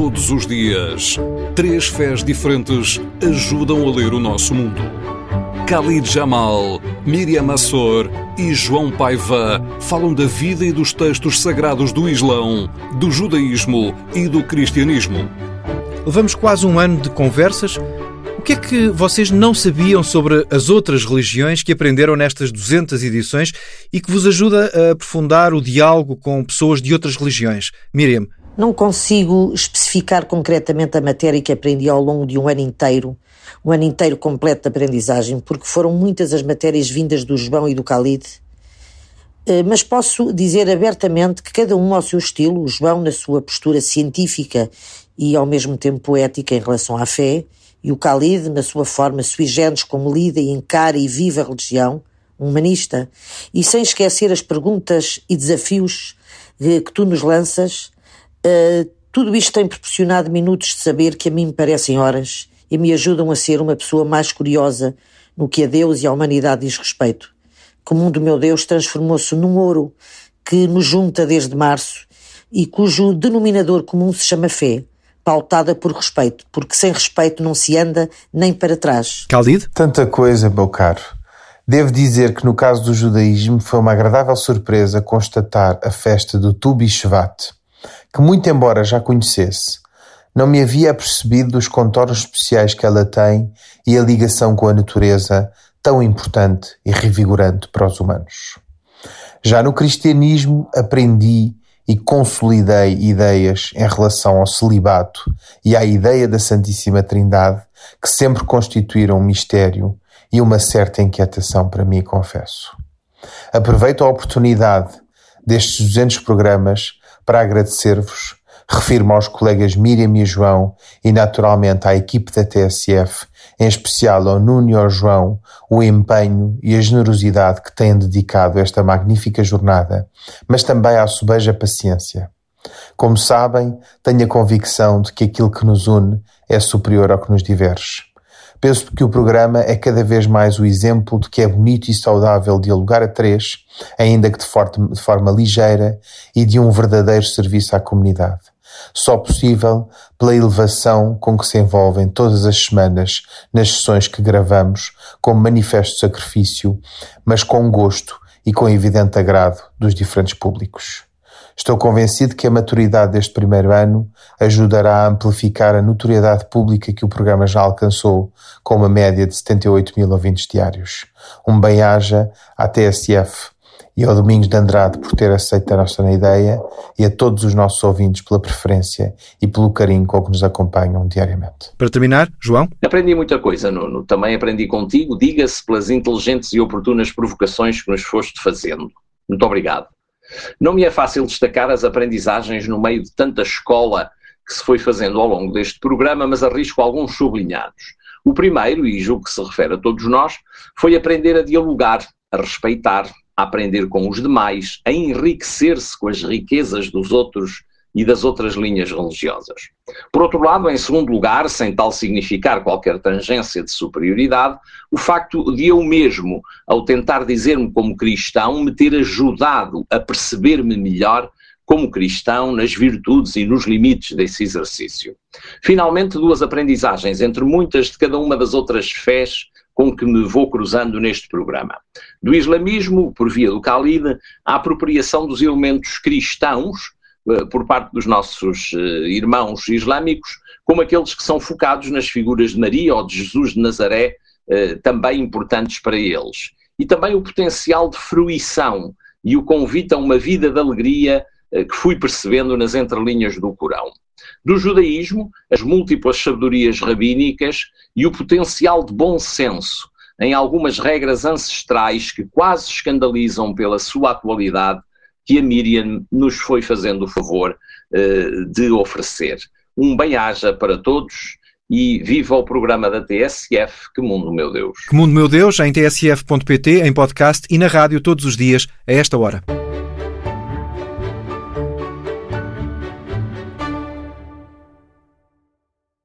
Todos os dias, três fés diferentes ajudam a ler o nosso mundo. Khalid Jamal, Miriam Assor e João Paiva falam da vida e dos textos sagrados do Islão, do judaísmo e do cristianismo. Levamos quase um ano de conversas. O que é que vocês não sabiam sobre as outras religiões que aprenderam nestas 200 edições e que vos ajuda a aprofundar o diálogo com pessoas de outras religiões? Miriam. Não consigo especificar concretamente a matéria que aprendi ao longo de um ano inteiro, um ano inteiro completo de aprendizagem, porque foram muitas as matérias vindas do João e do Khalid. Eh, mas posso dizer abertamente que cada um ao seu estilo, o João na sua postura científica e ao mesmo tempo poética em relação à fé, e o Khalid na sua forma sui generis como lida e encara e vive a religião, humanista, e sem esquecer as perguntas e desafios que tu nos lanças, uh, tudo isto tem proporcionado minutos de saber que a mim me parecem horas e me ajudam a ser uma pessoa mais curiosa no que a Deus e à humanidade diz respeito. Que o mundo, meu Deus, transformou-se num ouro que nos junta desde março e cujo denominador comum se chama fé pautada por respeito, porque sem respeito não se anda nem para trás. Khalid? Tanta coisa, meu caro. Devo dizer que no caso do judaísmo foi uma agradável surpresa constatar a festa do Tu Bishvat, que muito embora já conhecesse, não me havia apercebido dos contornos especiais que ela tem e a ligação com a natureza tão importante e revigorante para os humanos. Já no cristianismo aprendi e consolidei ideias em relação ao celibato e à ideia da Santíssima Trindade que sempre constituíram um mistério e uma certa inquietação para mim, confesso. Aproveito a oportunidade destes 200 programas para agradecer-vos. Refiro-me aos colegas Miriam e João e naturalmente à equipe da TSF em especial ao Nuno e ao João, o empenho e a generosidade que têm dedicado a esta magnífica jornada, mas também à sobeja paciência. Como sabem, tenho a convicção de que aquilo que nos une é superior ao que nos diverge. Penso que o programa é cada vez mais o exemplo de que é bonito e saudável dialogar a três, ainda que de forma, de forma ligeira, e de um verdadeiro serviço à comunidade só possível pela elevação com que se envolvem todas as semanas nas sessões que gravamos como manifesto sacrifício, mas com gosto e com evidente agrado dos diferentes públicos. Estou convencido que a maturidade deste primeiro ano ajudará a amplificar a notoriedade pública que o programa já alcançou, com uma média de 78 mil ouvintes diários. Um bem-aja à TSF e ao Domingos de Andrade por ter aceito a nossa ideia e a todos os nossos ouvintes pela preferência e pelo carinho com que nos acompanham diariamente. Para terminar, João? Aprendi muita coisa, Nuno. Também aprendi contigo, diga-se pelas inteligentes e oportunas provocações que nos foste fazendo. Muito obrigado. Não me é fácil destacar as aprendizagens no meio de tanta escola que se foi fazendo ao longo deste programa, mas arrisco alguns sublinhados. O primeiro, e julgo que se refere a todos nós, foi aprender a dialogar, a respeitar, a aprender com os demais, a enriquecer-se com as riquezas dos outros e das outras linhas religiosas. Por outro lado, em segundo lugar, sem tal significar qualquer tangência de superioridade, o facto de eu mesmo, ao tentar dizer-me como cristão, me ter ajudado a perceber-me melhor como cristão nas virtudes e nos limites desse exercício. Finalmente, duas aprendizagens, entre muitas de cada uma das outras fés com que me vou cruzando neste programa. Do islamismo, por via do Khalid, a apropriação dos elementos cristãos por parte dos nossos eh, irmãos islâmicos, como aqueles que são focados nas figuras de Maria ou de Jesus de Nazaré, eh, também importantes para eles. E também o potencial de fruição e o convite a uma vida de alegria que fui percebendo nas entrelinhas do Corão do judaísmo, as múltiplas sabedorias rabínicas e o potencial de bom senso em algumas regras ancestrais que quase escandalizam pela sua atualidade que a Miriam nos foi fazendo o favor uh, de oferecer. Um bem-aja para todos e viva o programa da TSF Que Mundo Meu Deus. Que Mundo Meu Deus em tsf.pt, em podcast e na rádio todos os dias a esta hora.